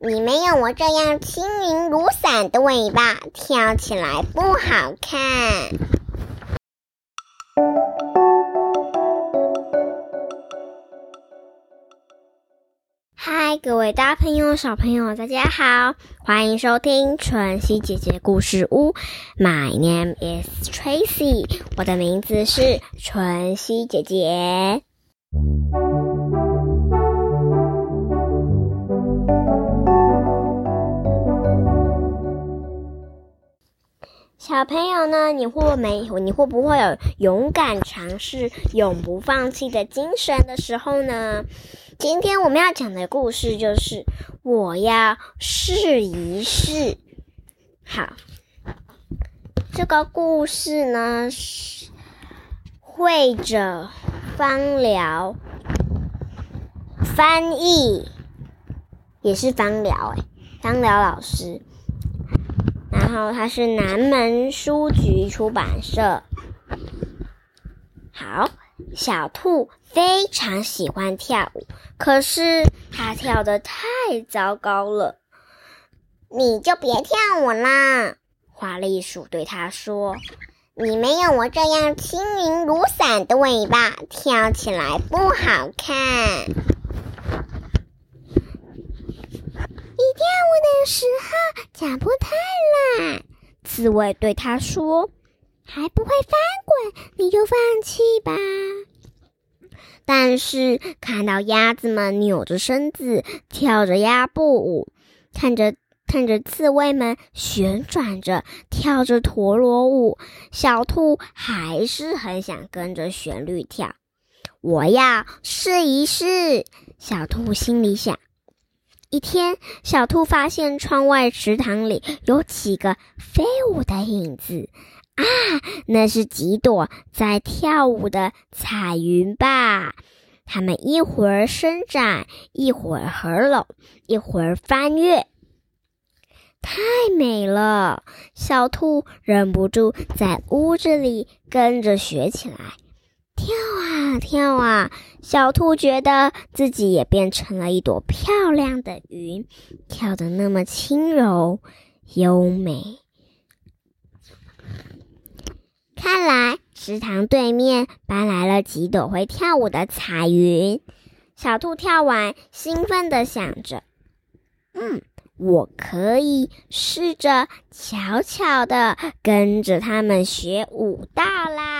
你没有我这样轻盈如伞的尾巴，跳起来不好看。嗨，各位大朋友、小朋友，大家好，欢迎收听春熙姐姐故事屋。My name is Tracy，我的名字是春熙姐姐。小朋友呢？你会没？你会不会有勇敢尝试、永不放弃的精神的时候呢？今天我们要讲的故事就是我要试一试。好，这个故事呢是会者芳疗翻译，也是芳疗哎，芳疗老师。然后它是南门书局出版社。好，小兔非常喜欢跳舞，可是它跳的太糟糕了。你就别跳舞啦，花栗鼠对它说：“你没有我这样轻盈如伞的尾巴，跳起来不好看。”你跳舞的时候脚步太懒，刺猬对他说：“还不会翻滚，你就放弃吧。”但是看到鸭子们扭着身子跳着鸭步舞，看着看着刺猬们旋转着跳着陀螺舞，小兔还是很想跟着旋律跳。我要试一试，小兔心里想。一天，小兔发现窗外池塘里有几个飞舞的影子，啊，那是几朵在跳舞的彩云吧？它们一会儿伸展，一会儿合拢，一会儿翻越，太美了！小兔忍不住在屋子里跟着学起来。跳啊跳啊，小兔觉得自己也变成了一朵漂亮的云，跳得那么轻柔优美。看来池塘对面搬来了几朵会跳舞的彩云。小兔跳完，兴奋地想着：“嗯，我可以试着悄悄地跟着他们学舞蹈啦。”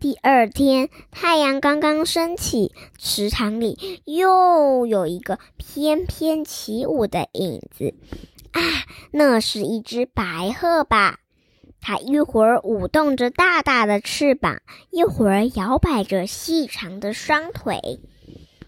第二天，太阳刚刚升起，池塘里又有一个翩翩起舞的影子。啊，那是一只白鹤吧？它一会儿舞动着大大的翅膀，一会儿摇摆着细长的双腿，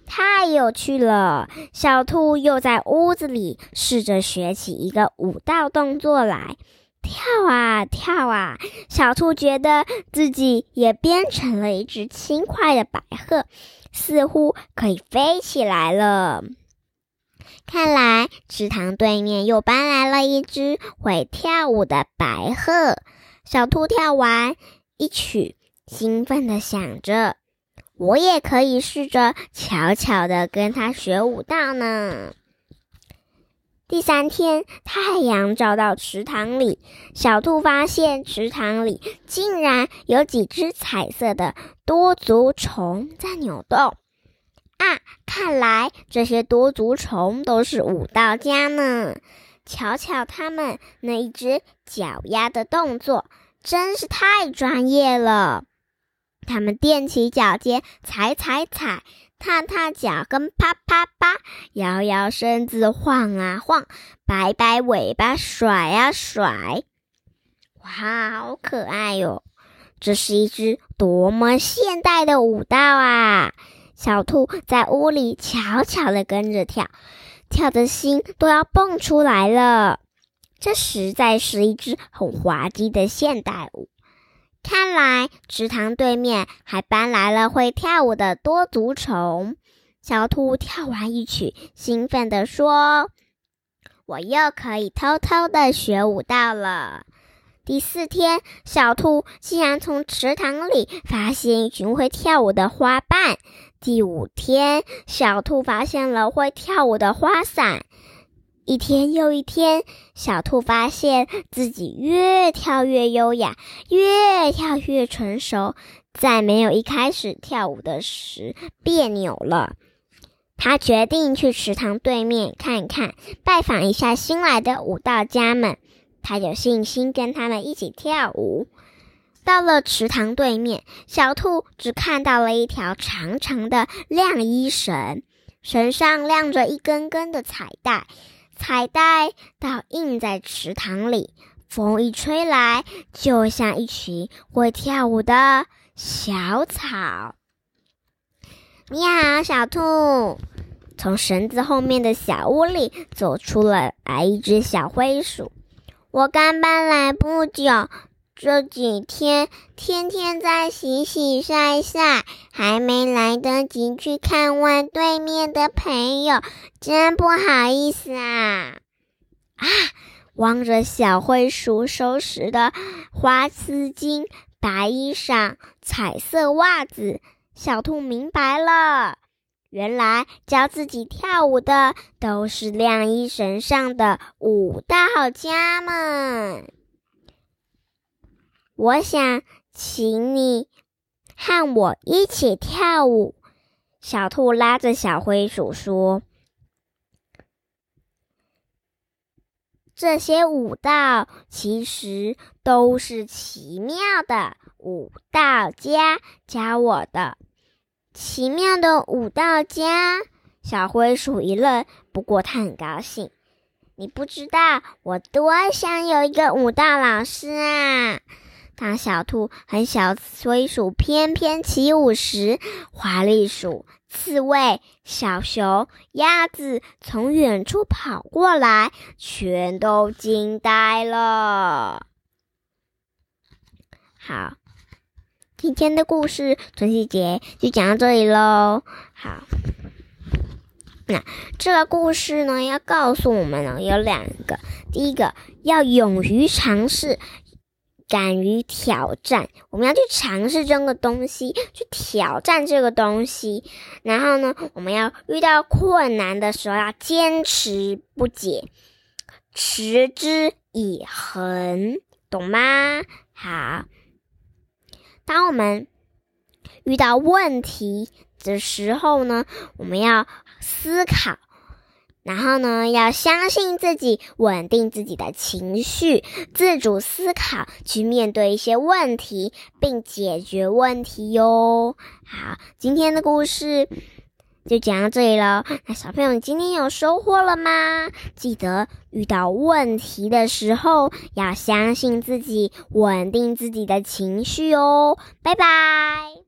太有趣了！小兔又在屋子里试着学起一个舞蹈动作来。跳啊跳啊，小兔觉得自己也变成了一只轻快的白鹤，似乎可以飞起来了。看来池塘对面又搬来了一只会跳舞的白鹤。小兔跳完一曲，兴奋地想着：“我也可以试着悄悄地跟它学舞蹈呢。”第三天，太阳照到池塘里，小兔发现池塘里竟然有几只彩色的多足虫在扭动。啊，看来这些多足虫都是舞蹈家呢！瞧瞧它们那一只脚丫的动作，真是太专业了。它们踮起脚尖，踩踩踩。踏踏脚跟，啪啪啪；摇摇身子，晃啊晃；摆摆尾巴，甩啊甩。哇，好可爱哟！这是一支多么现代的舞蹈啊！小兔在屋里悄悄地跟着跳，跳的心都要蹦出来了。这实在是一支很滑稽的现代舞。看来池塘对面还搬来了会跳舞的多足虫。小兔跳完一曲，兴奋地说：“我又可以偷偷的学舞蹈了。”第四天，小兔竟然从池塘里发现一群会跳舞的花瓣，第五天，小兔发现了会跳舞的花伞。一天又一天，小兔发现自己越跳越优雅，越跳越成熟，再没有一开始跳舞的时别扭了。他决定去池塘对面看一看，拜访一下新来的舞蹈家们。他有信心跟他们一起跳舞。到了池塘对面，小兔只看到了一条长长的晾衣绳，绳上晾着一根根的彩带。彩带倒映在池塘里，风一吹来，就像一群会跳舞的小草。你好，小兔。从绳子后面的小屋里走出了来一只小灰鼠。我刚搬来不久，这几天天天在洗洗晒晒，还没来得及去看望对面的朋友。真不好意思啊！啊，望着小灰鼠收拾的花丝巾、白衣裳、彩色袜子，小兔明白了，原来教自己跳舞的都是晾衣绳上的舞蹈家们。我想请你和我一起跳舞。小兔拉着小灰鼠说。这些舞蹈其实都是奇妙的舞蹈家教我的。奇妙的舞蹈家，小灰鼠一愣，不过他很高兴。你不知道我多想有一个舞蹈老师啊！当小兔和小灰鼠翩翩起舞时，华丽鼠。刺猬、小熊、鸭子从远处跑过来，全都惊呆了。好，今天的故事春熙节就讲到这里喽。好，那这个故事呢，要告诉我们呢，有两个：第一个，要勇于尝试。敢于挑战，我们要去尝试这个东西，去挑战这个东西。然后呢，我们要遇到困难的时候要坚持不解，持之以恒，懂吗？好，当我们遇到问题的时候呢，我们要思考。然后呢，要相信自己，稳定自己的情绪，自主思考，去面对一些问题，并解决问题哟。好，今天的故事就讲到这里了。那小朋友，你今天有收获了吗？记得遇到问题的时候，要相信自己，稳定自己的情绪哦。拜拜。